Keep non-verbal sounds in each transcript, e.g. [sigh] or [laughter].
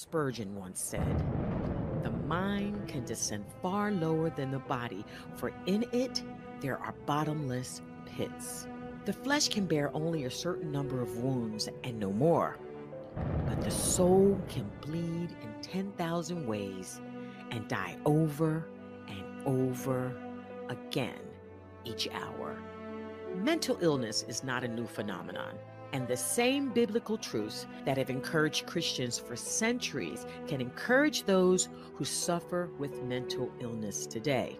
Spurgeon once said, The mind can descend far lower than the body, for in it there are bottomless pits. The flesh can bear only a certain number of wounds and no more, but the soul can bleed in 10,000 ways and die over and over again each hour. Mental illness is not a new phenomenon, and the same biblical truths that have encouraged Christians for centuries can encourage those who suffer with mental illness today.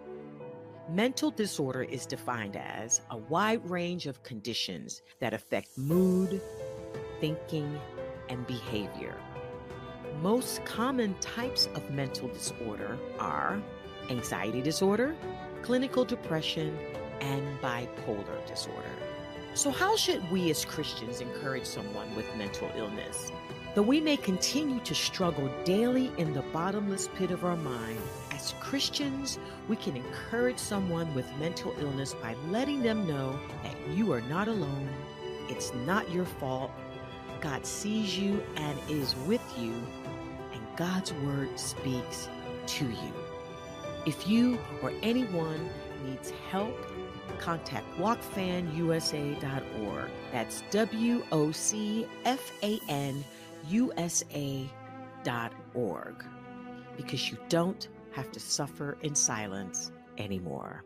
Mental disorder is defined as a wide range of conditions that affect mood, thinking, and behavior. Most common types of mental disorder are anxiety disorder, clinical depression, and bipolar disorder. So, how should we as Christians encourage someone with mental illness? Though we may continue to struggle daily in the bottomless pit of our mind, as Christians, we can encourage someone with mental illness by letting them know that you are not alone, it's not your fault, God sees you and is with you, and God's word speaks to you. If you or anyone needs help, contact wocfanusa.org. That's W O C F A N U S A.org. Because you don't have to suffer in silence anymore.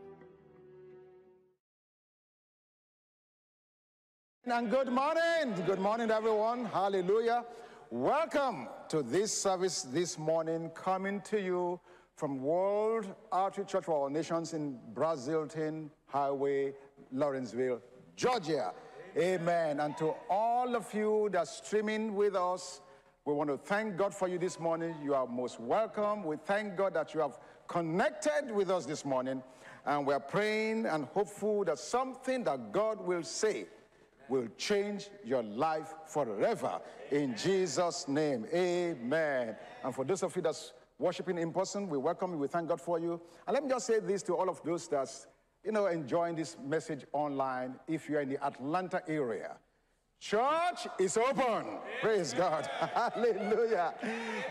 And good morning. Good morning, everyone. Hallelujah. Welcome to this service this morning, coming to you from World Outreach Church for All Nations in Braselton Highway, Lawrenceville, Georgia. Amen. And to all of you that are streaming with us, we want to thank God for you this morning. You are most welcome. We thank God that you have connected with us this morning. And we are praying and hopeful that something that God will say will change your life forever. In Jesus' name, amen. And for those of you that's worshiping in person, we welcome you. We thank God for you. And let me just say this to all of those that's, you know, enjoying this message online. If you're in the Atlanta area, Church is open. Praise God. [laughs] Hallelujah.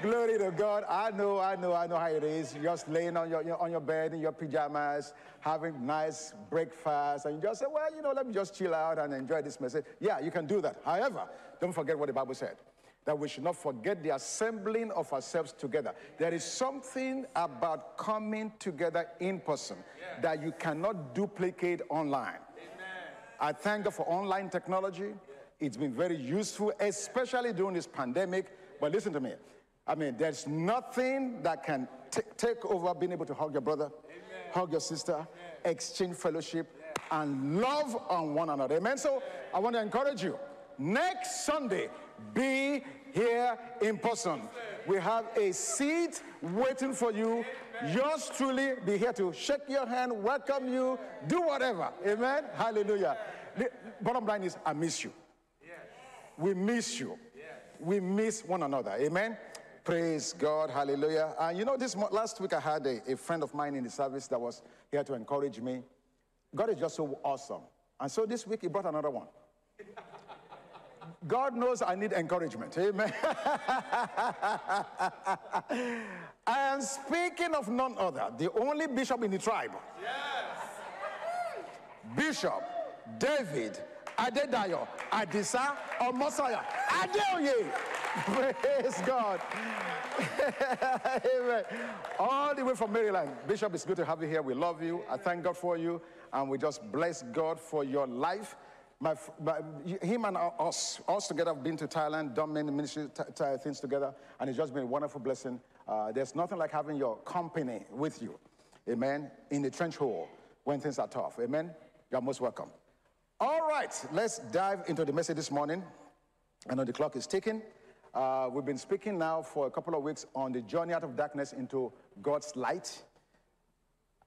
Glory to God. I know, I know, I know how it is. Just laying on your, on your bed in your pajamas, having nice breakfast, and you just say, well, you know, let me just chill out and enjoy this message. Yeah, you can do that. However, don't forget what the Bible said. That we should not forget the assembling of ourselves together. There is something about coming together in person that you cannot duplicate online. Amen. I thank God for online technology. It's been very useful, especially during this pandemic. But listen to me. I mean, there's nothing that can take over being able to hug your brother, Amen. hug your sister, Amen. exchange fellowship, and love on one another. Amen. So. I want to encourage you. Next Sunday, be here in person. We have a seat waiting for you. Yours truly be here to shake your hand, welcome you, do whatever. Amen. Hallelujah. The bottom line is, I miss you. We miss you. We miss one another. Amen. Praise God. Hallelujah. And you know, this last week I had a, a friend of mine in the service that was here to encourage me. God is just so awesome. And so this week he brought another one. God knows I need encouragement. Amen. [laughs] and speaking of none other, the only bishop in the tribe. Yes. Bishop David Adedayo, Adisa, or Messiah. Adeoye. [laughs] Praise God. [laughs] Amen. All the way from Maryland. Bishop, it's good to have you here. We love you. I thank God for you. And we just bless God for your life. My, my, him and us, us together have been to Thailand, done many ministry things together, and it's just been a wonderful blessing. Uh, there's nothing like having your company with you, amen, in the trench hole when things are tough, amen. You're most welcome. All right, let's dive into the message this morning. I know the clock is ticking. Uh, we've been speaking now for a couple of weeks on the journey out of darkness into God's light.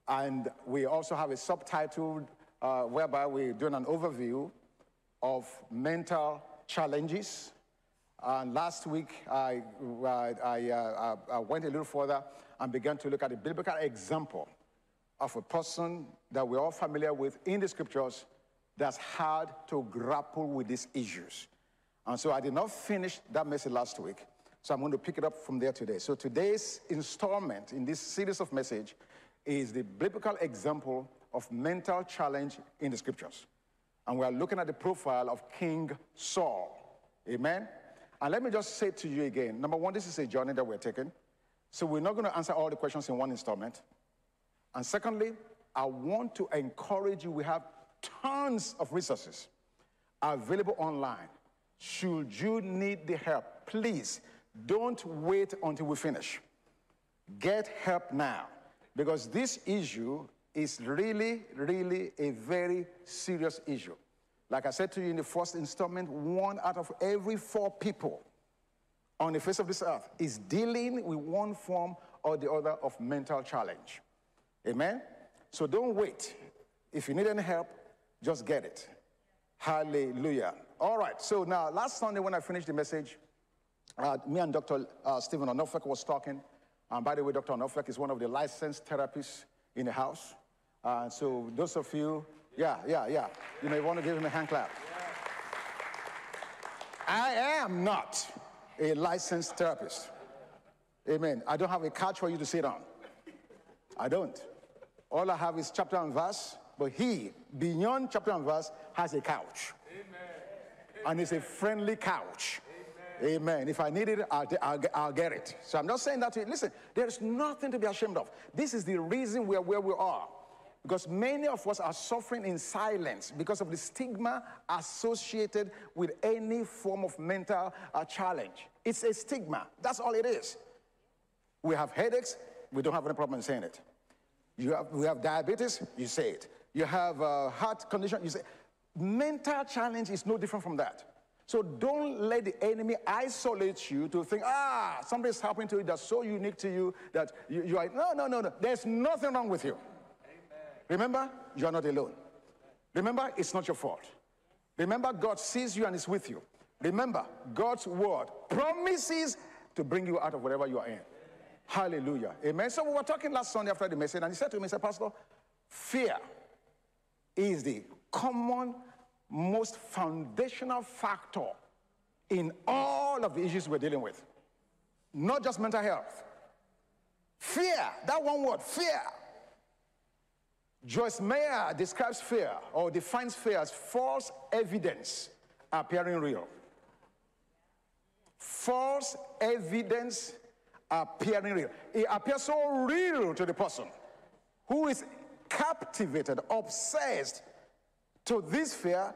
And we also have a subtitle uh, whereby we're doing an overview of mental challenges. And last week, I, I, uh, I went a little further and began to look at a biblical example of a person that we're all familiar with in the scriptures that's hard to grapple with these issues. And so I did not finish that message last week. So I'm going to pick it up from there today. So today's installment in this series of message is the biblical example of mental challenge in the scriptures. And we are looking at the profile of King Saul. Amen. And let me just say to you again number one, this is a journey that we're taking. So we're not going to answer all the questions in one installment. And secondly, I want to encourage you. We have tons of resources available online. Should you need the help, please don't wait until we finish. Get help now because this issue is really, really a very serious issue. Like I said to you in the first installment, one out of every four people on the face of this earth is dealing with one form or the other of mental challenge. Amen? So don't wait. If you need any help, just get it. Hallelujah. All right, so now last Sunday when I finished the message, uh, me and Dr. Uh, Stephen Onofek was talking. And by the way, Dr. Onofek is one of the licensed therapists in the house. Uh, so those of you, yeah, yeah, yeah, you may want to give him a hand clap. I am not a licensed therapist. Amen. I don't have a couch for you to sit on. I don't. All I have is chapter and verse, but he, beyond chapter and verse, has a couch. Amen. And it's a friendly couch. Amen. Amen. If I need it, I'll, I'll, I'll, get it. So I'm not saying that to you. Listen, there's nothing to be ashamed of. This is the reason we're where we are. Because many of us are suffering in silence because of the stigma associated with any form of mental uh, challenge. It's a stigma. That's all it is. We have headaches, we don't have any problem saying it. You have, we have diabetes, you say it. You have a heart condition, you say Mental challenge is no different from that. So don't let the enemy isolate you to think, ah, something's happening to you that's so unique to you that you, you are. No, no, no, no. There's nothing wrong with you. Remember, you are not alone. Remember, it's not your fault. Remember, God sees you and is with you. Remember, God's word promises to bring you out of whatever you are in. Hallelujah. Amen. So we were talking last Sunday after the message, and he said to me, he said, Pastor, fear is the common, most foundational factor in all of the issues we're dealing with. Not just mental health. Fear, that one word, fear. Joyce Meyer describes fear or defines fear as false evidence appearing real. False evidence appearing real. It appears so real to the person who is captivated, obsessed to this fear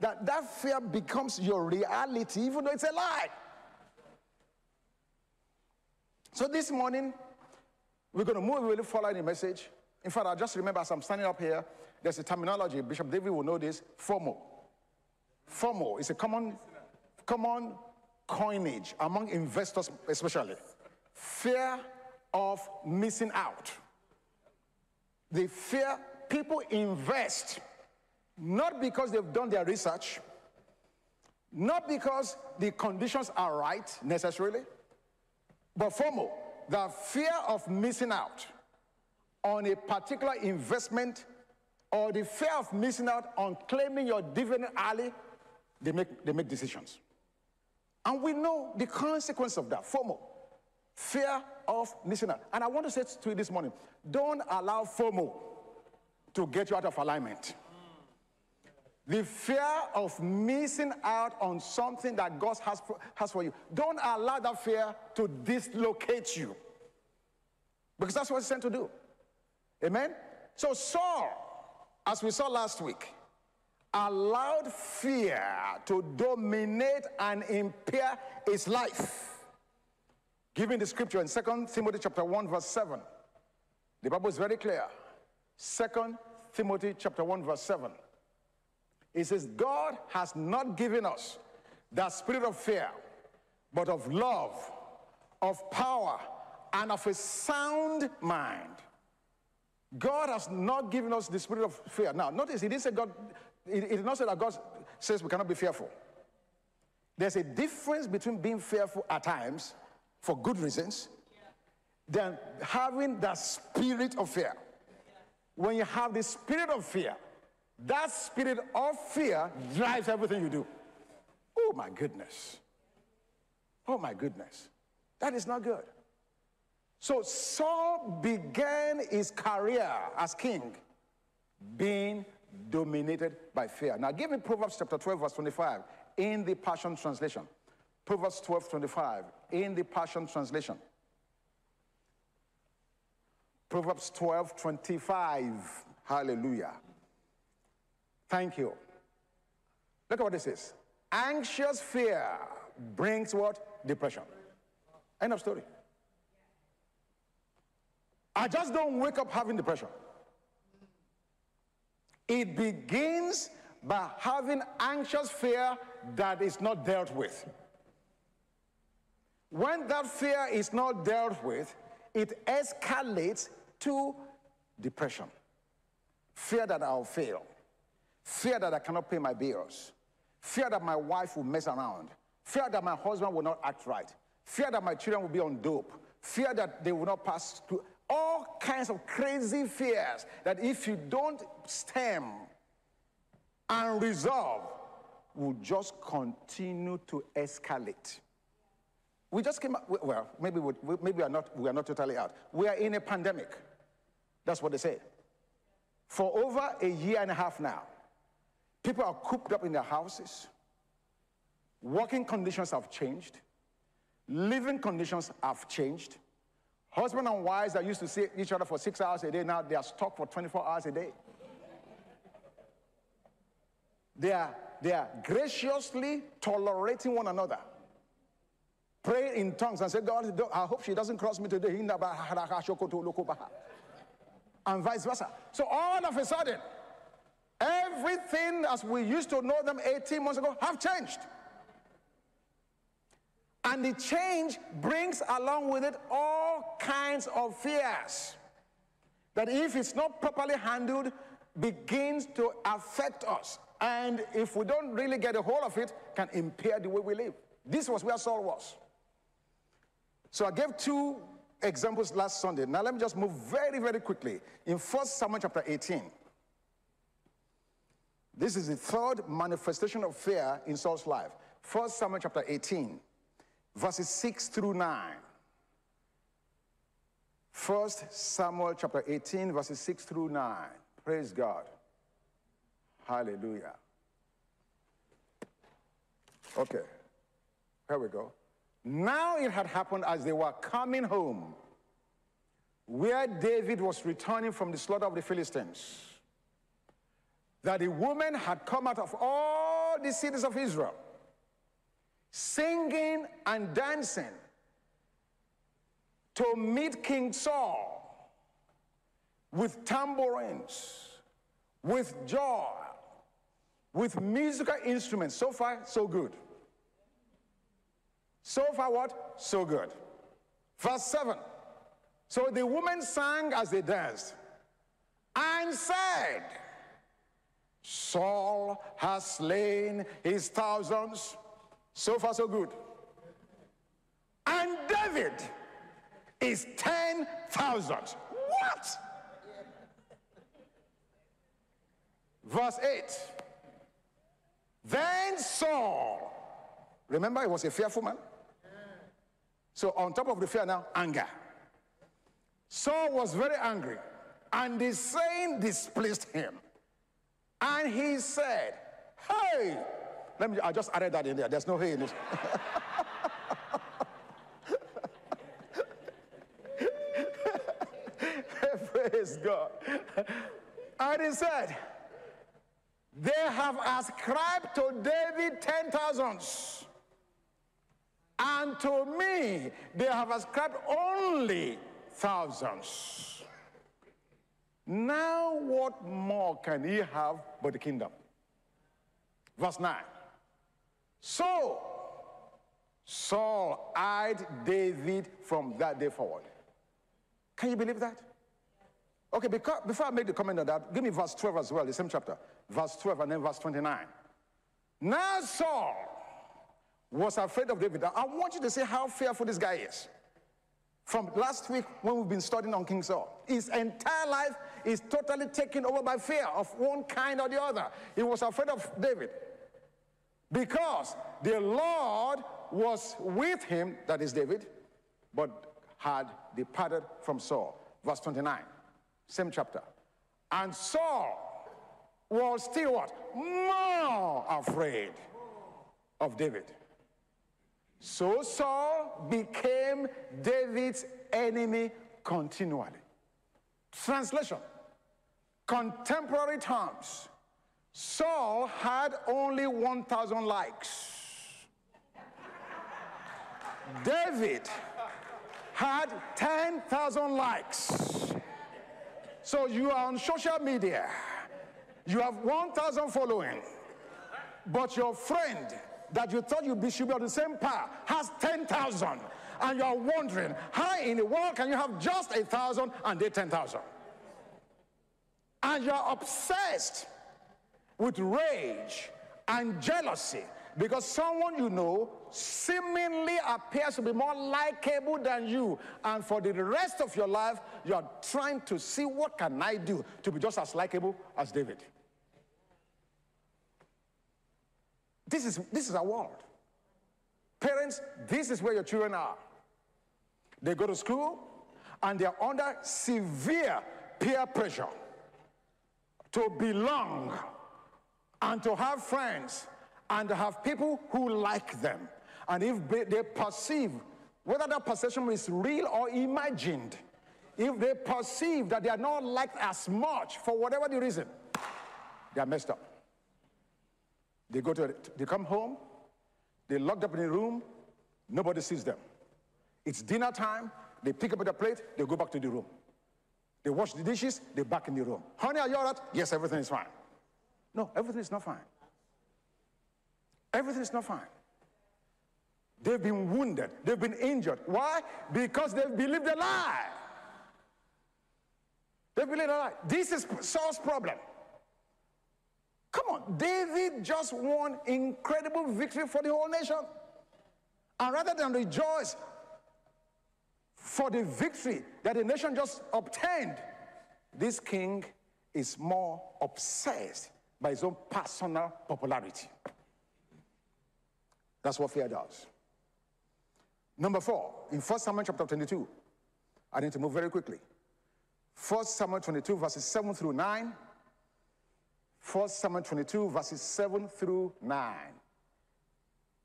that that fear becomes your reality even though it's a lie. So this morning, we're going to move really follow the message. In fact, I just remember as I'm standing up here, there's a terminology, Bishop David will know this, FOMO. FOMO is a common, common coinage among investors especially. Fear of missing out. The fear people invest not because they've done their research, not because the conditions are right necessarily, but FOMO, the fear of missing out on a particular investment or the fear of missing out on claiming your dividend early, they make, they make decisions. And we know the consequence of that FOMO, fear of missing out. And I want to say to you this morning don't allow FOMO to get you out of alignment. The fear of missing out on something that God has for, has for you. Don't allow that fear to dislocate you. Because that's what it's sent to do. Amen? So Saul, as we saw last week, allowed fear to dominate and impair his life. Given the scripture in 2 Timothy chapter 1, verse 7. The Bible is very clear. 2 Timothy chapter 1, verse 7. It says, God has not given us that spirit of fear, but of love, of power, and of a sound mind. God has not given us the spirit of fear. Now, notice he didn't say God, it did not say that God says we cannot be fearful. There's a difference between being fearful at times for good reasons than having the spirit of fear. When you have the spirit of fear, that spirit of fear drives everything you do. Oh my goodness. Oh my goodness. That is not good. So Saul began his career as king being dominated by fear. Now give me Proverbs chapter 12, verse 25 in the Passion Translation. Proverbs 12, 25 in the Passion Translation. Proverbs 12, 25. Hallelujah. Thank you. Look at what this is. Anxious fear brings what? Depression. End of story. I just don't wake up having depression. It begins by having anxious fear that is not dealt with. When that fear is not dealt with, it escalates to depression. Fear that I'll fail. Fear that I cannot pay my bills. Fear that my wife will mess around. Fear that my husband will not act right. Fear that my children will be on dope. Fear that they will not pass through. All kinds of crazy fears that if you don't stem and resolve, will just continue to escalate. We just came out, well, maybe, we, maybe we, are not, we are not totally out. We are in a pandemic. That's what they say. For over a year and a half now, people are cooped up in their houses. Working conditions have changed. Living conditions have changed. Husband and wives that used to see each other for six hours a day, now they are stuck for 24 hours a day. They are, they are graciously tolerating one another. Pray in tongues and say, God, I hope she doesn't cross me today. And vice versa. So all of a sudden, everything as we used to know them 18 months ago have changed. And the change brings along with it all kinds of fears that if it's not properly handled, begins to affect us. And if we don't really get a hold of it, can impair the way we live. This was where Saul was. So I gave two examples last Sunday. Now let me just move very, very quickly. In 1 Samuel chapter 18, this is the third manifestation of fear in Saul's life. 1 Samuel chapter 18, verses 6 through 9. 1 Samuel chapter 18, verses 6 through 9. Praise God. Hallelujah. Okay, here we go. Now it had happened as they were coming home, where David was returning from the slaughter of the Philistines, that a woman had come out of all the cities of Israel, singing and dancing to meet King Saul with tambourines, with joy, with musical instruments. So far, so good. So far, what? So good. Verse 7. So the woman sang as they danced and said, Saul has slain his thousands. So far, so good. And David is 10,000. What? Verse 8. Then Saul, remember he was a fearful man? So on top of the fear now, anger. Saul was very angry, and the saying displeased him. And he said, Hey, let me, I just added that in there. There's no hey in this. [laughs] Praise God. And he said, they have ascribed to David ten thousands. And to me, they have ascribed only thousands. Now, what more can he have but the kingdom? Verse 9. So, Saul eyed David from that day forward. Can you believe that? Okay, because, before I make the comment on that, give me verse 12 as well, the same chapter. Verse 12 and then verse 29. Now Saul was afraid of David. I want you to see how fearful this guy is. From last week when we've been studying on King Saul, his entire life is totally taken over by fear of one kind or the other. He was afraid of David because the Lord was with him, that is David, but had departed from Saul. Verse 29, same chapter. And Saul was still what? More afraid of David. So Saul became David's enemy continually. Translation Contemporary terms Saul had only 1,000 likes. David had 10,000 likes. So you are on social media, you have 1,000 following, but your friend that you thought you should be on the same path has 10,000. And you are wondering, how in the world can you have just a thousand and they 10,000? And you're obsessed with rage and jealousy because someone you know seemingly appears to be more likable than you. And for the rest of your life you're trying to see what can i do to be just as likable as david. This is this is our world. Parents this is where your children are. They go to school and they're under severe peer pressure to belong and to have friends and to have people who like them. And if they perceive, whether that perception is real or imagined, if they perceive that they are not liked as much for whatever the reason, they are messed up. They go to, they come home, they're locked up in a room, nobody sees them. It's dinner time, they pick up the plate, they go back to the room. They wash the dishes, they're back in the room. Honey, are you all right? Yes, everything is fine. No, everything is not fine. Everything is not fine. They've been wounded, they've been injured. Why? Because they've believed a lie. They've believed a lie. This is Saul's problem. Come on, David just won incredible victory for the whole nation. And rather than rejoice for the victory that the nation just obtained, this king is more obsessed by his own personal popularity. That's what fear does. Number four, in 1 Samuel chapter 22, I need to move very quickly. 1 Samuel 22, verses 7 through 9. 1 Samuel 22, verses 7 through 9.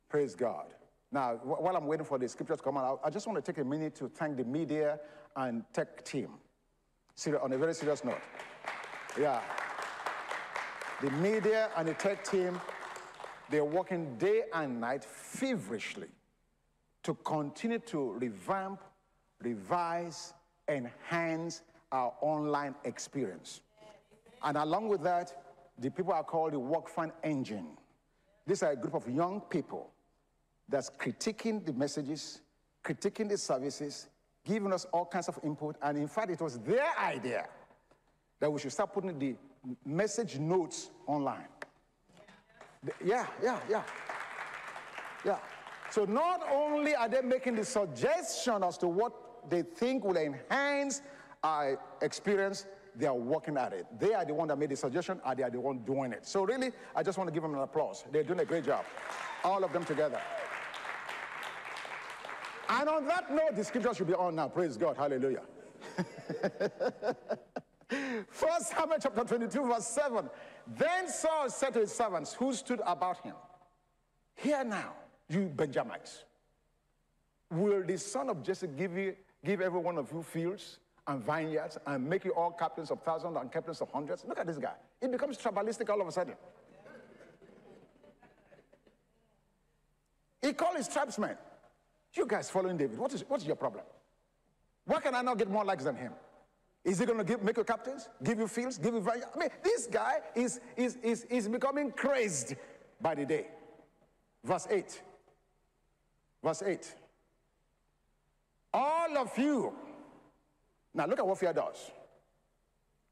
Praise God. Now, while I'm waiting for the scripture to come out, I just want to take a minute to thank the media and tech team. On a very serious note. Yeah. The media and the tech team, they're working day and night feverishly to continue to revamp, revise, enhance our online experience. And along with that, the people are called the WOCFAN Engine. These are a group of young people that's critiquing the messages, critiquing the services, giving us all kinds of input. And in fact, it was their idea that we should start putting the message notes online. Yeah, yeah, yeah. Yeah. So not only are they making the suggestion as to what they think will enhance our experience, they are working at it. They are the one that made the suggestion, and they are the one doing it. So really, I just want to give them an applause. They're doing a great job. All of them together. And on that note, the scripture should be on now. Praise God. Hallelujah. [laughs] First Samuel chapter 22, verse 7. Then Saul said to his servants who stood about him, Hear now, you Benjamites. Will the son of Jesse give you give every one of you fields and vineyards and make you all captains of thousands and captains of hundreds? Look at this guy. It becomes tribalistic all of a sudden. He called his tribesmen. You guys following David, what is, what is your problem? Why can I not get more likes than him? Is he going to give, make you captains, give you fields, give you? I mean, this guy is, is, is, is becoming crazed by the day. Verse 8. Verse 8. All of you. Now look at what fear does.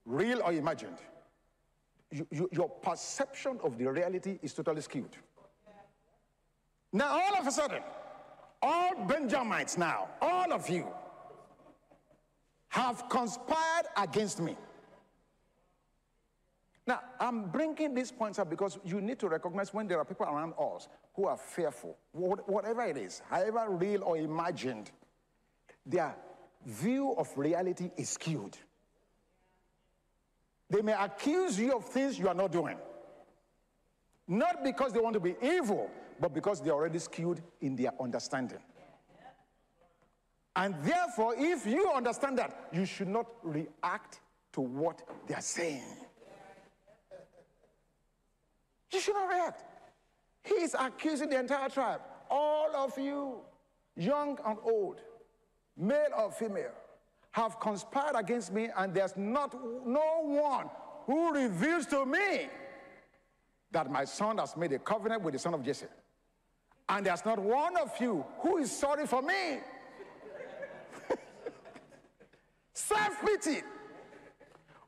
Real or imagined. You, you, your perception of the reality is totally skewed. Now all of a sudden, all Benjamites now, all of you, have conspired against me. Now, I'm bringing these points up because you need to recognize when there are people around us who are fearful, whatever it is, however real or imagined, their view of reality is skewed. They may accuse you of things you are not doing. Not because they want to be evil, but because they're already skewed in their understanding. And therefore, if you understand that, you should not react to what they are saying. You should not react. He is accusing the entire tribe. All of you, young and old, male or female, have conspired against me, and there's not no one who reveals to me that my son has made a covenant with the son of Jesse. And there's not one of you who is sorry for me. Self pity.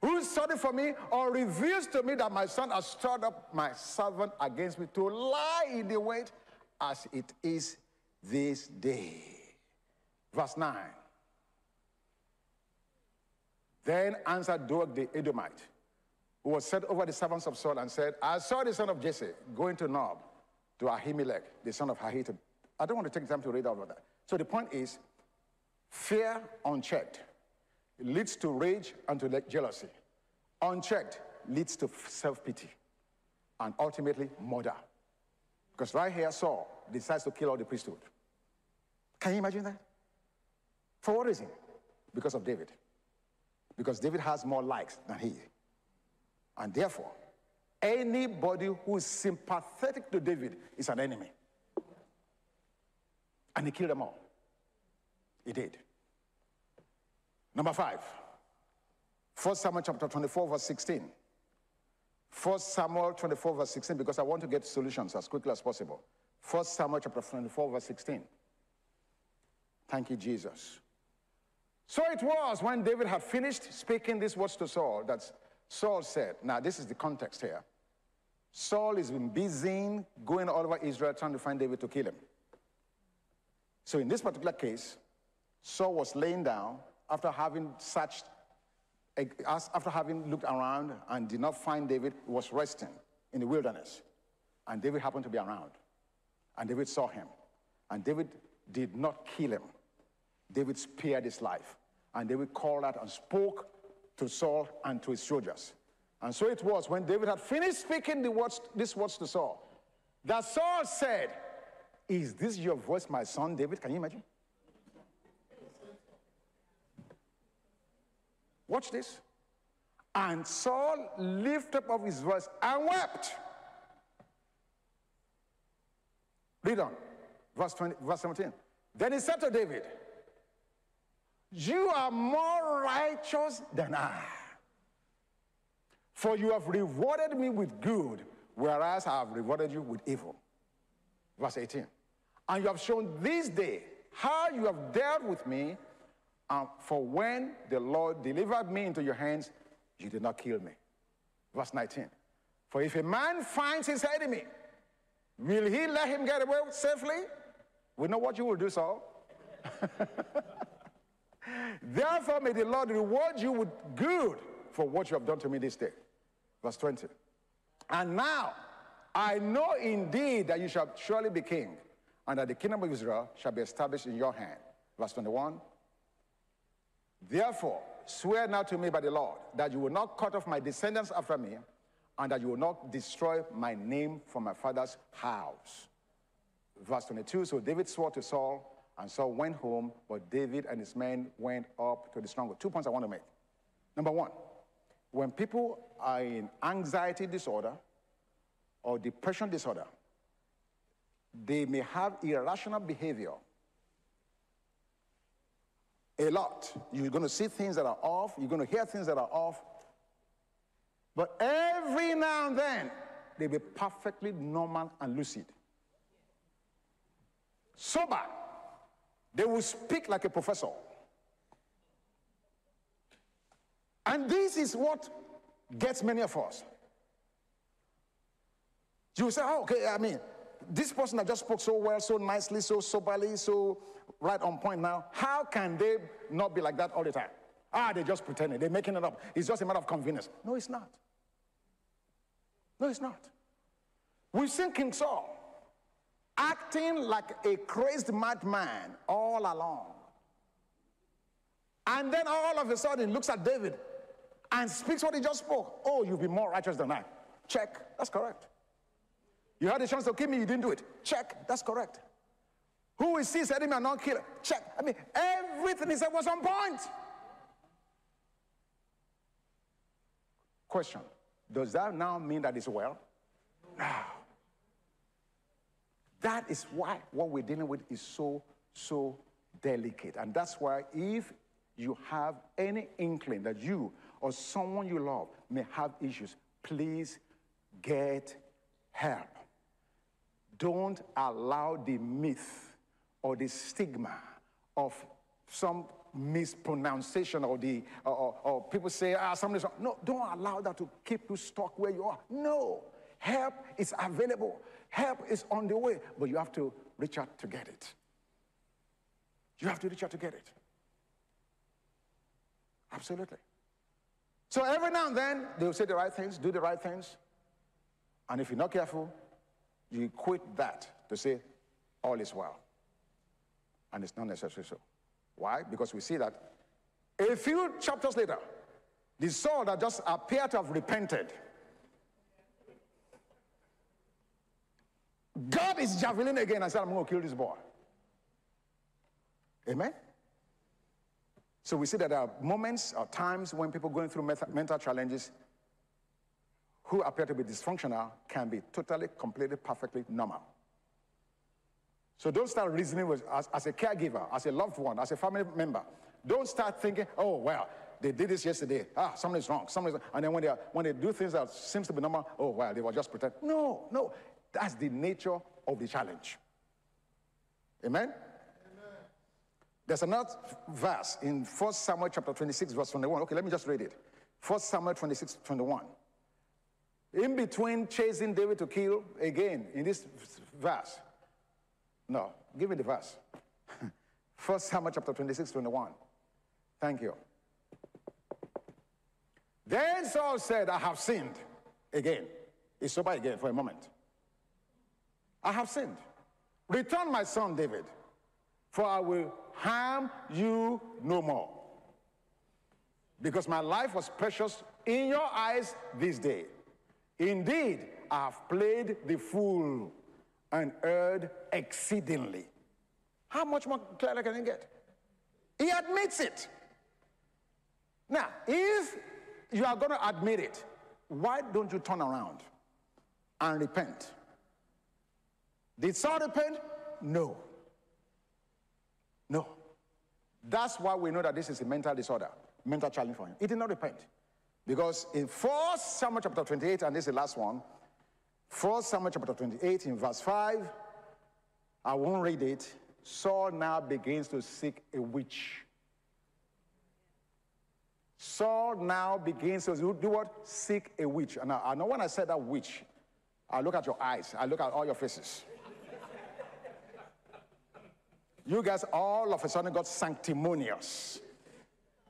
Who sorry for me or reveals to me that my son has stirred up my servant against me to lie in the wait as it is this day. Verse 9. Then answered Doeg the Edomite, who was set over the servants of Saul, and said, I saw the son of Jesse going to Nob, to Ahimelech, the son of Ahitub. I don't want to take time to read all of that. So the point is, fear unchecked leads to rage and to jealousy. Unchecked leads to self-pity and ultimately murder. Because right here, Saul decides to kill all the priesthood. Can you imagine that? For what reason? Because of David. Because David has more likes than he. And therefore, anybody who is sympathetic to David is an enemy. And he killed them all. He did. Number five, 1 Samuel chapter 24, verse 16. 1 Samuel 24, verse 16, because I want to get solutions as quickly as possible. 1 Samuel chapter 24, verse 16. Thank you, Jesus. So it was when David had finished speaking these words to Saul that Saul said, now this is the context here. Saul has been busy going all over Israel trying to find David to kill him. So in this particular case, Saul was laying down after having searched, after having looked around and did not find David, was resting in the wilderness. And David happened to be around. And David saw him. And David did not kill him. David spared his life. And David called out and spoke to Saul and to his soldiers. And so it was when David had finished speaking the words, these words to Saul that Saul said, Is this your voice, my son David? Can you imagine? Watch this. And Saul lifted up his voice and wept. Read on. Verse, 20, verse 17. Then he said to David, You are more righteous than I. For you have rewarded me with good, whereas I have rewarded you with evil. Verse 18. And you have shown this day how you have dealt with me um, for when the Lord delivered me into your hands, you did not kill me. Verse 19. For if a man finds his enemy, will he let him get away safely? We know what you will do, Saul. [laughs] Therefore, may the Lord reward you with good for what you have done to me this day. Verse 20. And now I know indeed that you shall surely be king, and that the kingdom of Israel shall be established in your hand. Verse 21. Therefore, swear now to me by the Lord that you will not cut off my descendants after me, and that you will not destroy my name from my father's house. Verse 22 So David swore to Saul, and Saul went home, but David and his men went up to the stronghold. Two points I want to make. Number one, when people are in anxiety disorder or depression disorder, they may have irrational behavior a lot. You're going to see things that are off, you're going to hear things that are off. But every now and then, they'll be perfectly normal and lucid. Sober, they will speak like a professor. And this is what gets many of us. You say, oh, okay, I mean, this person that just spoke so well, so nicely, so soberly, so right on point now, how can they not be like that all the time? Ah, they're just pretending, they're making it up. It's just a matter of convenience. No, it's not. No, it's not. We've seen King Saul acting like a crazed madman all along. And then all of a sudden looks at David and speaks what he just spoke. Oh, you'll be more righteous than I. Check. That's correct. You had a chance to kill me, you didn't do it. Check. That's correct. Who is this enemy and not killer? Check. I mean, everything he said was on point. Question Does that now mean that it's well? No. That is why what we're dealing with is so, so delicate. And that's why if you have any inkling that you or someone you love may have issues, please get help. Don't allow the myth or the stigma of some mispronunciation or the or, or people say ah somebody's no don't allow that to keep you stuck where you are. No. Help is available. Help is on the way but you have to reach out to get it. You have to reach out to get it. Absolutely. So every now and then they'll say the right things do the right things. And if you're not careful you quit that to say all is well and it's not necessarily so why? Because we see that a few chapters later, the Saul that just appeared to have repented. God is javelin again and said, I'm going to kill this boy. Amen? So we see that there are moments or times when people going through mental challenges who appear to be dysfunctional can be totally, completely, perfectly normal. So don't start reasoning with, as, as a caregiver, as a loved one, as a family member. Don't start thinking, oh, well, they did this yesterday. Ah, something's wrong. Something's wrong. And then when they, are, when they do things that seems to be normal, oh, well, they were just pretend. No, no. That's the nature of the challenge. Amen? Amen? There's another verse in 1 Samuel chapter 26, verse 21. Okay, let me just read it. 1 Samuel 26, 21. In between chasing David to kill, again, in this verse, no, give me the verse. [laughs] First Samuel chapter 26, 21. Thank you. Then Saul said, I have sinned. Again. He's sober again for a moment. I have sinned. Return my son David, for I will harm you no more. Because my life was precious in your eyes this day. Indeed, I have played the fool and erred exceedingly. How much more clear can you get? He admits it. Now, if you are going to admit it, why don't you turn around and repent? Did Saul repent? No. No. That's why we know that this is a mental disorder, mental challenge for him. He did not repent. Because in 1 Samuel chapter 28, and this is the last one, 1 Samuel chapter 28 in verse 5, I won't read it. Saul now begins to seek a witch. Saul now begins to do what? Seek a witch. And I, I know when I said that witch, I look at your eyes, I look at all your faces. you guys all of a sudden got sanctimonious.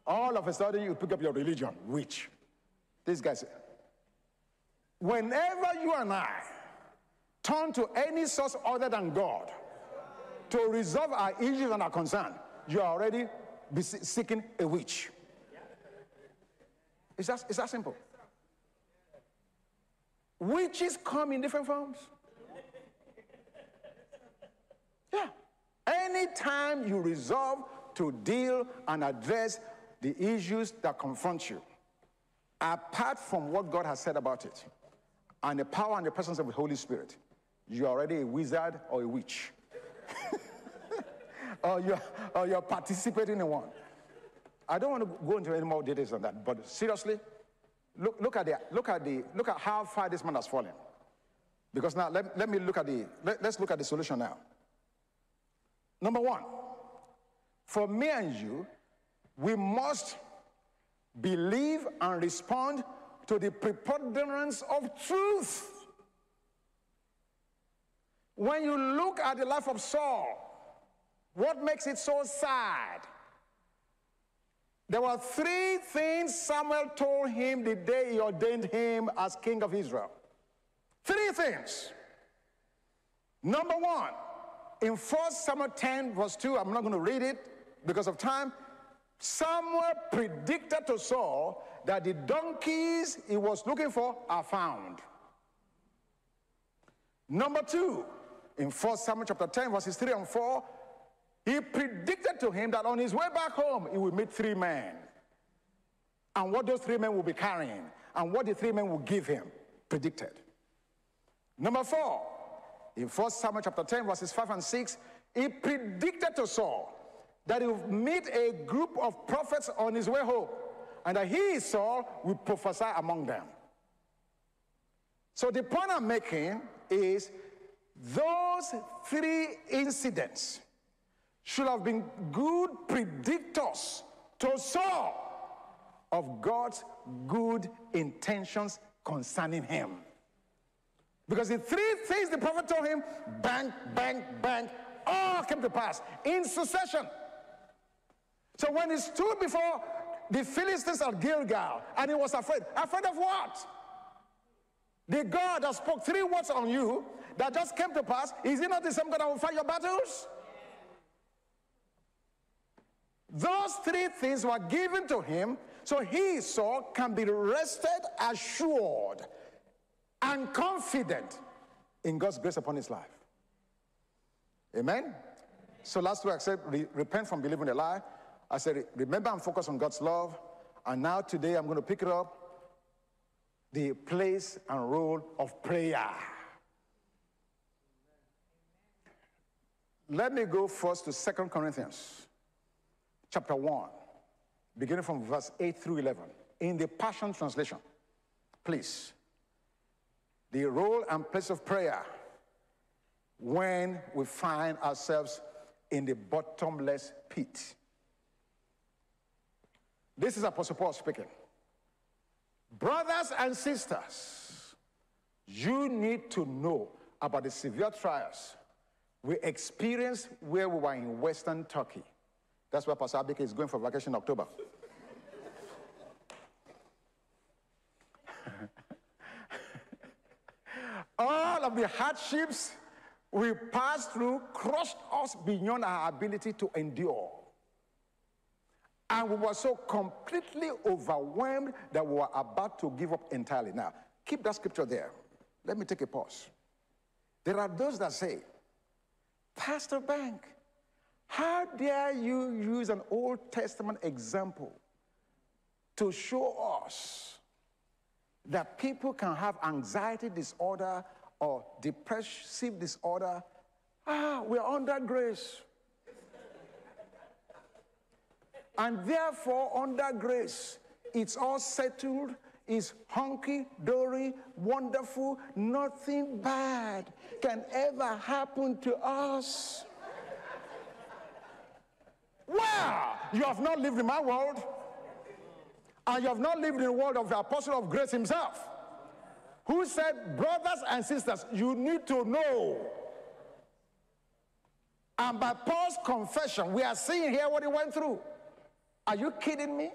All of a sudden you pick up your religion, witch. These guys, Whenever you and I turn to any source other than God to resolve our issues and our concern, you are already seeking a witch. It's that, it's that simple. Witches come in different forms. Yeah. Anytime you resolve to deal and address the issues that confront you, apart from what God has said about it, and the power and the presence of the Holy Spirit, you're already a wizard or a witch. [laughs] or, you're, or you're participating in one. I don't want to go into any more details on that, but seriously, look, look, at, the, look, at, the, look at how far this man has fallen. Because now, let, let me look at the, let, let's look at the solution now. Number one, for me and you, we must believe and respond to the preponderance of truth. When you look at the life of Saul, what makes it so sad? There were three things Samuel told him the day he ordained him as king of Israel. Three things. Number one, in 1 Samuel 10, verse 2, I'm not going to read it because of time. Samuel predicted to Saul that the donkeys he was looking for are found. Number two, in 1 Samuel chapter 10, verses 3 and 4, he predicted to him that on his way back home, he would meet three men. And what those three men will be carrying, and what the three men will give him, predicted. Number four, in 1 Samuel chapter 10, verses 5 and 6, he predicted to Saul that he would meet a group of prophets on his way home, and that he, Saul, will prophesy among them. So the point I'm making is those three incidents should have been good predictors to Saul of God's good intentions concerning him. Because the three things the prophet told him, bang, bang, bang, all came to pass in succession. So when he stood before the Philistines at Gilgal and he was afraid, afraid of what? The God that spoke three words on you that just came to pass, is he not the same God that will fight your battles? Those three things were given to him so he, Saul, can be rested, assured, and confident in God's grace upon his life. Amen? So last week I said, repent from believing a lie. I said, remember I'm focused on God's love. And now today I'm going to pick it up the place and role of prayer. Let me go first to Second Corinthians chapter 1, beginning from verse 8 through 11, in the Passion Translation. Please. The role and place of prayer when we find ourselves in the bottomless pit. This is Apostle Paul speaking. Brothers and sisters, you need to know about the severe trials we experienced where we were in Western Turkey. That's where Pastor Abike is going for vacation in October. [laughs] All of the hardships we passed through crushed us beyond our ability to endure. And we were so completely overwhelmed that we were about to give up entirely. Now, keep that scripture there. Let me take a pause. There are those that say, Pastor Bank, how dare you use an Old Testament example to show us that people can have anxiety disorder or depressive disorder? Ah, we're under grace. And therefore, under grace, it's all settled, it's hunky dory, wonderful, nothing bad can ever happen to us. Well, you have not lived in my world, and you have not lived in the world of the apostle of grace himself, who said, Brothers and sisters, you need to know. And by Paul's confession, we are seeing here what he went through. Are you kidding me?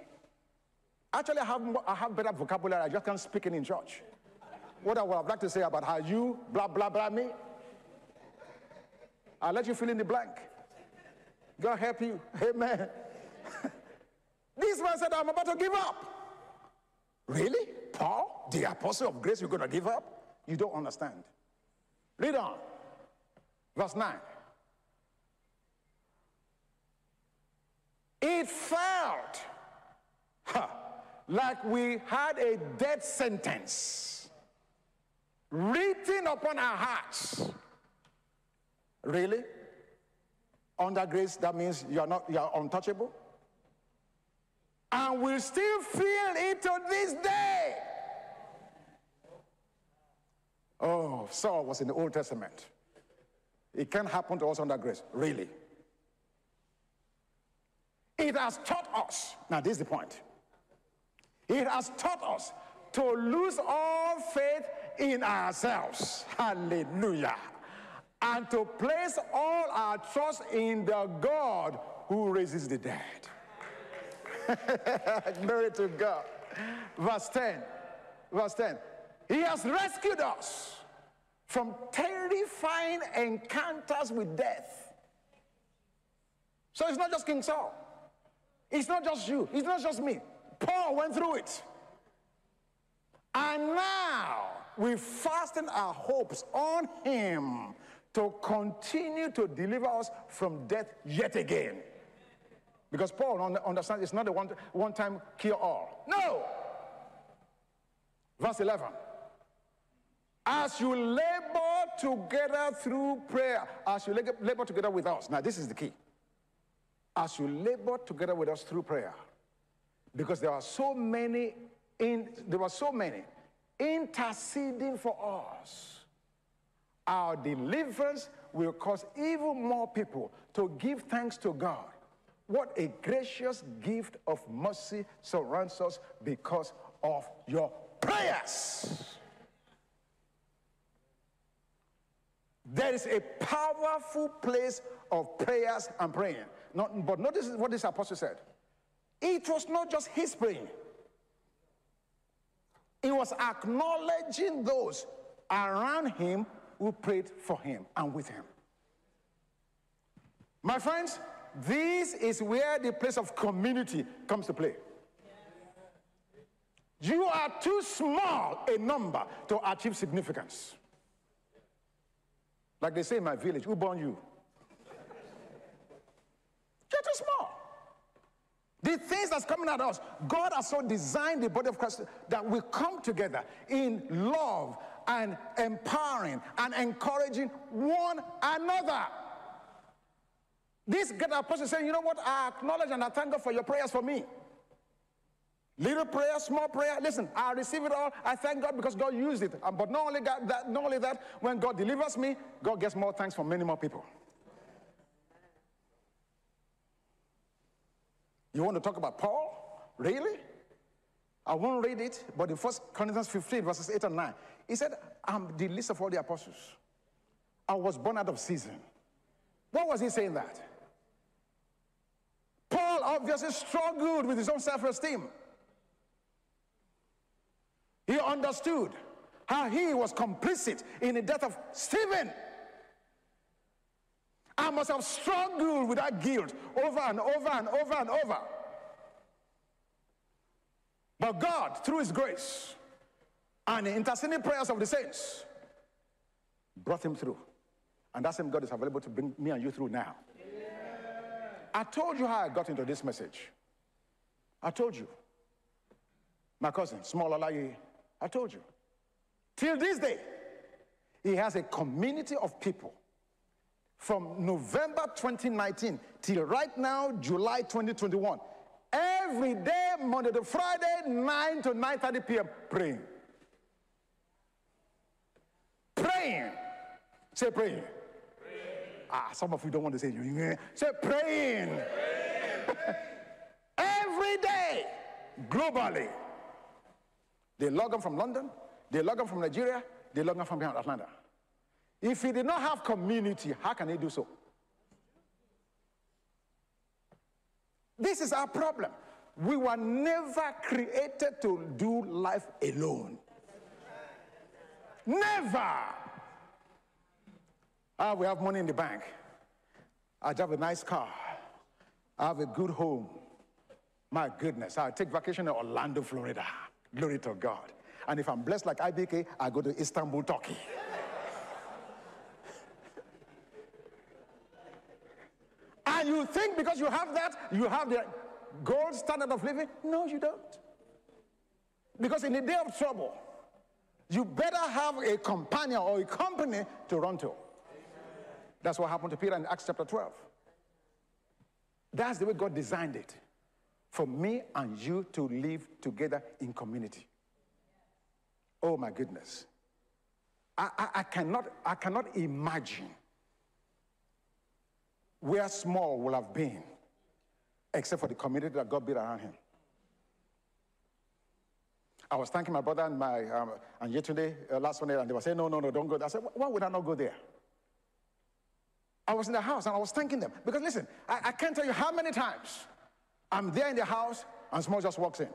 Actually, I have, more, I have better vocabulary. I just can't speak it in church. What I would have liked to say about how you, blah, blah, blah, me. I'll let you fill in the blank. God help you. [laughs] Amen. [laughs] this man said, I'm about to give up. Really? Paul, the apostle of grace, you're going to give up? You don't understand. Read on. Verse 9. It felt huh, like we had a death sentence written upon our hearts. Really? Under grace, that means you're not you're untouchable. And we still feel it to this day. Oh, Saul was in the Old Testament. It can happen to us under grace, really. It has taught us, now this is the point. It has taught us to lose all faith in ourselves. Hallelujah and to place all our trust in the God who raises the dead. [laughs] Glory to God. Verse 10. Verse 10. He has rescued us from terrifying encounters with death. So it's not just King Saul. It's not just you, it's not just me. Paul went through it. And now we fasten our hopes on him to continue to deliver us from death yet again. Because Paul understands it's not a one, one time cure all. No! Verse 11. As you labor together through prayer, as you labor together with us. Now, this is the key. As you labor together with us through prayer, because there are so many, in, there were so many interceding for us. Our deliverance will cause even more people to give thanks to God. What a gracious gift of mercy surrounds us because of your prayers. There is a powerful place of prayers and praying. Not, but notice what this apostle said. It was not just his praying. He was acknowledging those around him who prayed for him and with him. My friends, this is where the place of community comes to play. You are too small a number to achieve significance. Like they say in my village, who born you? You're too small. The things that's coming at us, God has so designed the body of Christ that we come together in love and empowering and encouraging one another. This great apostle saying, you know what? I acknowledge and I thank God for your prayers for me. Little prayer, small prayer. Listen, I receive it all. I thank God because God used it. But not only that, not only that, when God delivers me, God gets more thanks from many more people. You want to talk about Paul? Really? I won't read it, but in 1 Corinthians 15, verses 8 and 9, he said, I'm the least of all the apostles. I was born out of season. What was he saying that? Paul obviously struggled with his own self esteem. He understood how he was complicit in the death of Stephen. I must have struggled with that guilt over and over and over and over. But God, through His grace and the interceding prayers of the saints, brought him through. And that same God is available to bring me and you through now. I told you how I got into this message. I told you. My cousin, Small Alaye, I told you. Till this day, he has a community of people from November 2019 till right now, July 2021. Every day, Monday to Friday, 9 to 9.30 p.m., praying. Praying. Say praying. Ah, some of you don't want to say you. Say praying. praying. [laughs] Every day, globally. They log on from London, they log on from Nigeria, they log on from behind Atlanta. If he did not have community, how can he do so? This is our problem. We were never created to do life alone. Never. Ah, we have money in the bank. I have a nice car. I have a good home. My goodness, I take vacation in Orlando, Florida. Glory to God. And if I'm blessed like IBK, I go to Istanbul, Turkey. and you think because you have that, you have the gold standard of living? No, you don't. Because in the day of trouble, you better have a companion or a company to run to. That's what happened to Peter in Acts chapter 12. That's the way God designed it for me and you to live together in community. Oh my goodness. I, I, I, cannot, I cannot imagine where small will have been except for the community that God built around him. I was thanking my brother and my um, and yesterday, uh, last Sunday, and they were saying, "No, no, no, don't go." There. I said, "Why would I not go there?" I was in the house and I was thanking them because listen, I, I can't tell you how many times I'm there in the house and Small just walks in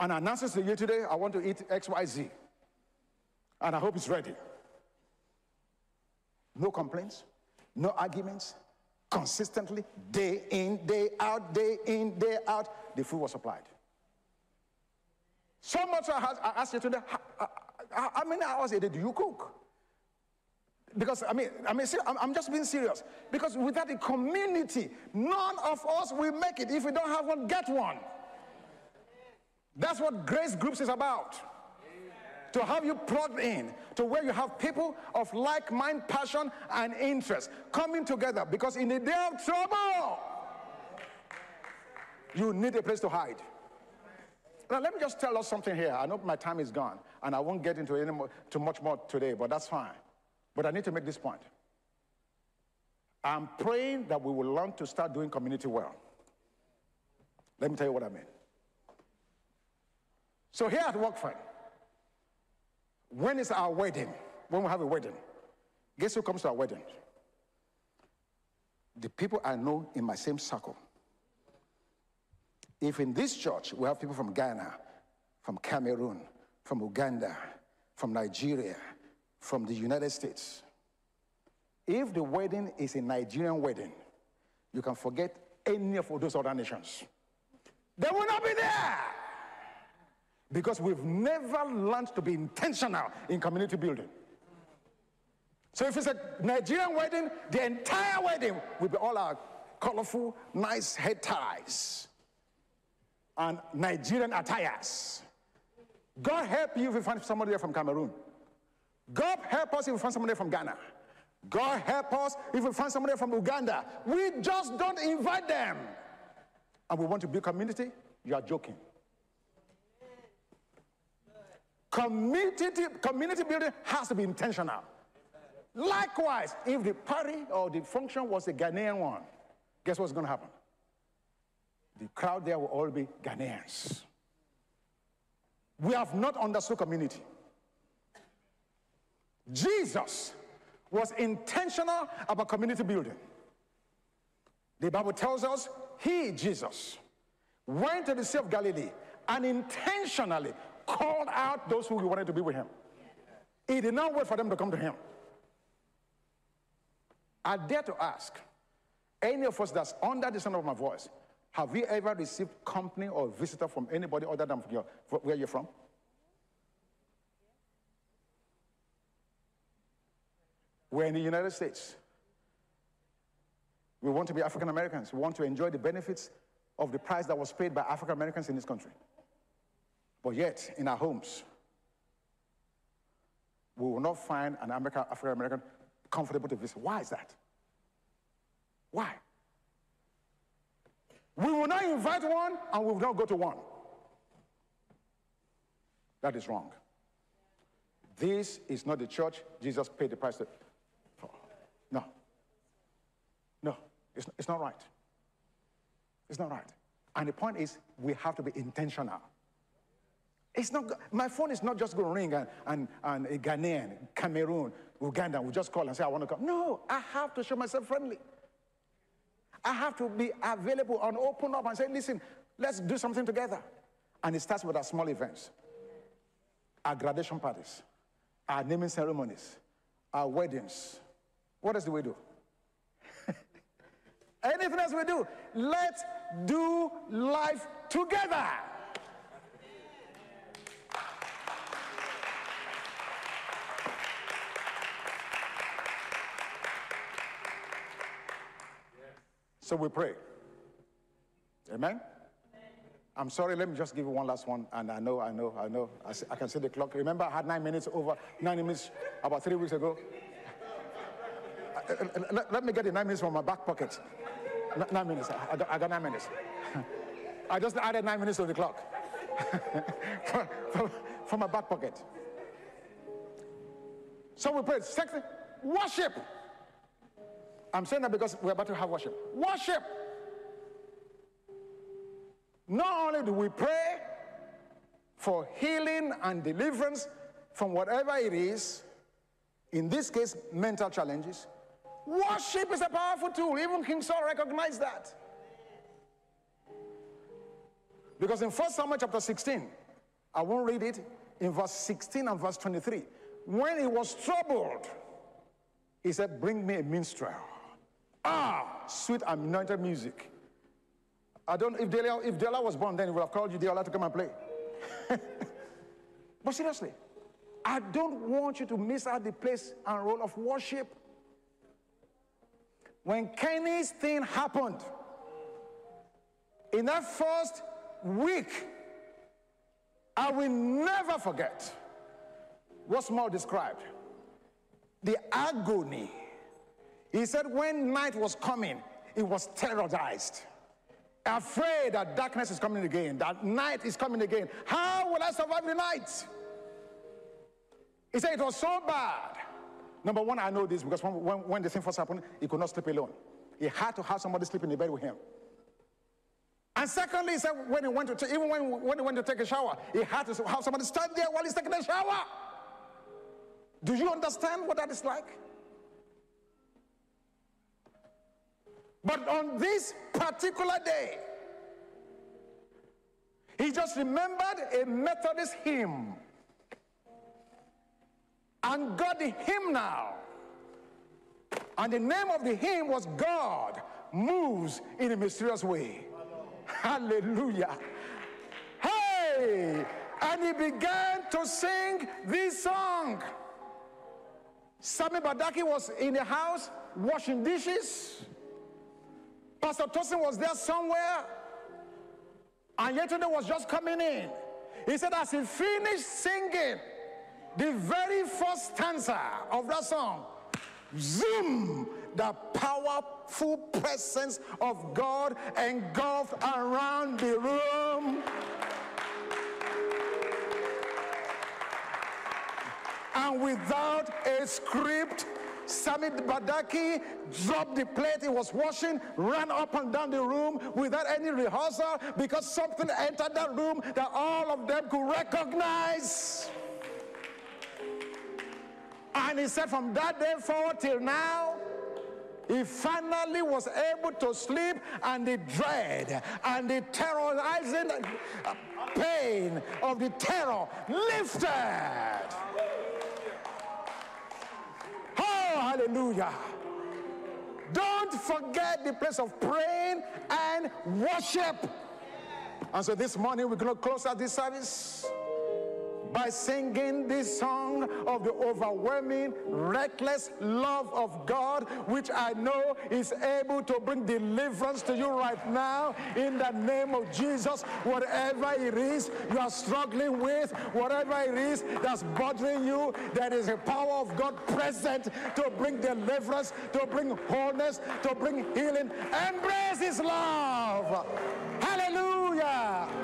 and announces to you today, I want to eat X, Y, Z, and I hope it's ready. No complaints, no arguments, consistently, day in, day out, day in, day out, the food was supplied. So much I asked you today, how, uh, uh, how many hours a day do you cook? Because I mean, I mean, I'm just being serious. Because without a community, none of us will make it. If we don't have one, get one. That's what grace groups is about. To have you plugged in to where you have people of like mind, passion, and interest coming together. Because in the day of trouble, you need a place to hide. Now, let me just tell us something here. I know my time is gone, and I won't get into any more, too much more today, but that's fine. But I need to make this point. I'm praying that we will learn to start doing community well. Let me tell you what I mean. So here at WOCFAN, when is our wedding? When we have a wedding, guess who comes to our wedding? The people I know in my same circle. If in this church we have people from Ghana, from Cameroon, from Uganda, from Nigeria, from the United States, if the wedding is a Nigerian wedding, you can forget any of those other nations. They will not be there. Because we've never learned to be intentional in community building. So if it's a Nigerian wedding, the entire wedding will be all our colorful, nice head ties and Nigerian attires. God help you if you find somebody there from Cameroon. God help us if we find somebody from Ghana. God help us if we find somebody from Uganda. We just don't invite them. And we want to build community? You are joking. Community, community building has to be intentional. Likewise, if the party or the function was a Ghanaian one, guess what's going to happen? The crowd there will all be Ghanaians. We have not understood community. Jesus was intentional about community building. The Bible tells us he, Jesus, went to the Sea of Galilee and intentionally called out those who wanted to be with him. He did not wait for them to come to him. I dare to ask any of us that's under the sound of my voice, have you ever received company or visitor from anybody other than your, where you're from? We're in the United States. We want to be African Americans. We want to enjoy the benefits of the price that was paid by African Americans in this country. But yet, in our homes, we will not find an African American comfortable to visit. Why is that? Why? We will not invite one and we will not go to one. That is wrong. This is not the church Jesus paid the price for. No. No, it's, it's not right. It's not right. And the point is, we have to be intentional. It's not, my phone is not just going to ring and, and, and a Ghanaian, Cameroon, Uganda will just call and say, I want to come. No, I have to show myself friendly. I have to be available and open up and say, listen, let's do something together. And it starts with our small events, our graduation parties, our naming ceremonies, our weddings. What else do we do? [laughs] Anything else we do, let's do life together. So we pray. Amen? I'm sorry, let me just give you one last one. And I know, I know, I know. I, see, I, can see the clock. Remember, I had nine minutes over, nine minutes about three weeks ago. Uh, uh, uh, let, let, me get the nine minutes from my back pocket. nine minutes. I got, I got, nine minutes. [laughs] I just added nine minutes to the clock [laughs] from my back pocket. So we pray. Second, worship. I'm saying that because we're about to have worship. Worship! Not only do we pray for healing and deliverance from whatever it is, in this case, mental challenges, worship is a powerful tool. Even King Saul recognized that. Because in 1 Samuel chapter 16, I won't read it, in verse 16 and verse 23, when he was troubled, he said, Bring me a minstrel Ah, sweet anointed music. I don't if Delia, if Delia was born then, he would have called you Delia to come and play. [laughs] but seriously, I don't want you to miss out the place and role of worship. When Kenny's thing happened, in that first week, I will never forget what's more described the agony. He said, when night was coming, he was terrorized, afraid that darkness is coming again, that night is coming again. How will I survive the night? He said it was so bad. Number one, I know this because when, when, when the thing first happened, he could not sleep alone. He had to have somebody sleep in the bed with him. And secondly, he said when he went to even when, when he went to take a shower, he had to have somebody stand there while he's taking a shower. Do you understand what that is like? But on this particular day, he just remembered a Methodist hymn and got the hymn now. And the name of the hymn was God Moves in a Mysterious Way. Hallelujah. Hey! And he began to sing this song. Sami Badaki was in the house washing dishes. Pastor Tosin was there somewhere. And yesterday was just coming in. He said, as he finished singing the very first stanza of that song, zoom, the powerful presence of God engulfed around the room. And without a script, Sami Badaki dropped the plate he was washing, ran up and down the room without any rehearsal because something entered that room that all of them could recognize. And he said, from that day forward till now, he finally was able to sleep, and the dread and the terrorizing pain of the terror lifted. Hallelujah. Don't forget the place of praying and worship. And so this morning we're going to close out this service by singing this song of the overwhelming, reckless love of God, which I know is able to bring deliverance to you right now in the name of Jesus. Whatever it is you are struggling with, whatever it is that's bothering you, there is a power of God present to bring deliverance, to bring wholeness, to bring healing. Embrace His love. Hallelujah.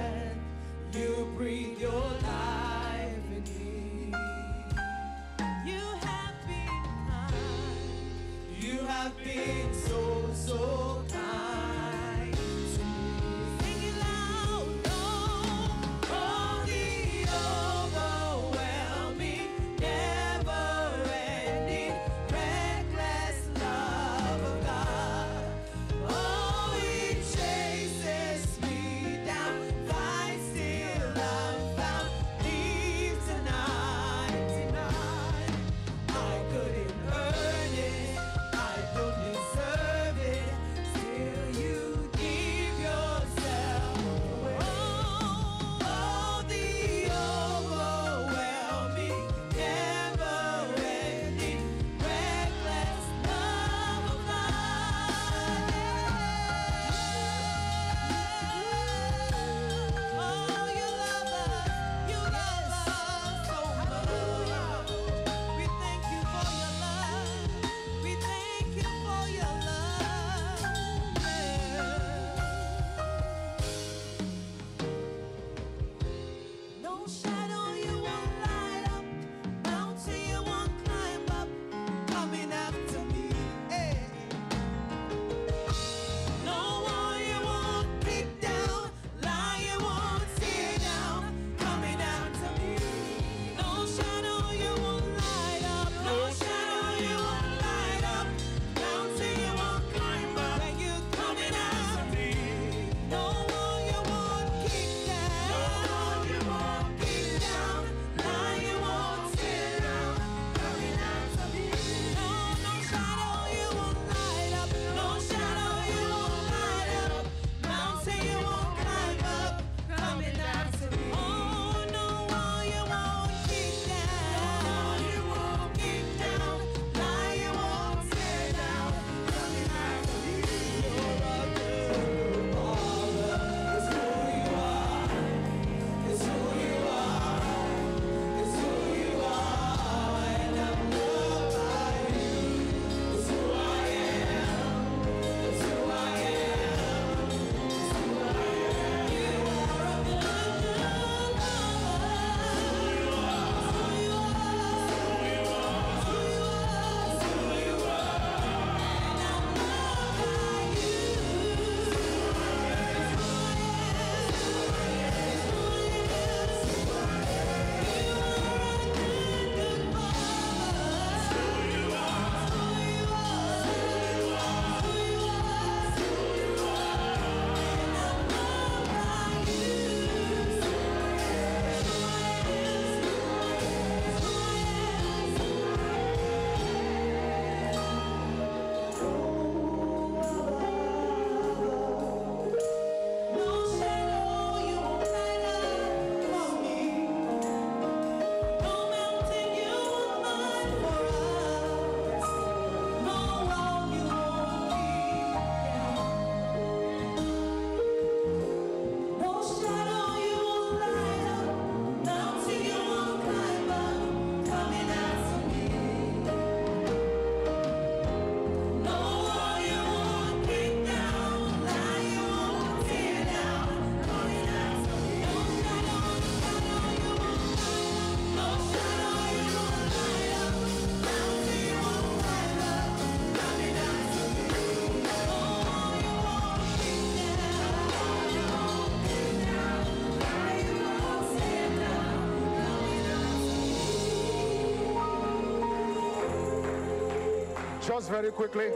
Just very quickly,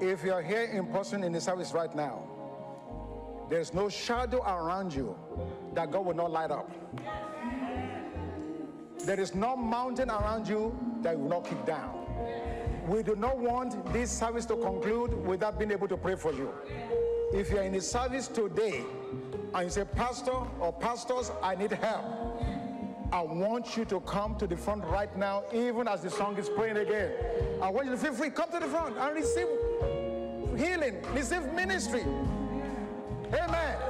if you're here in person in the service right now, there's no shadow around you that God will not light up. There is no mountain around you that will not kick down. We do not want this service to conclude without being able to pray for you. If you're in the service today and you say, Pastor or pastors, I need help, I want you to come to the front right now, even as the song is playing again. I want you to feel free. Come to the front and receive healing, receive ministry. Amen.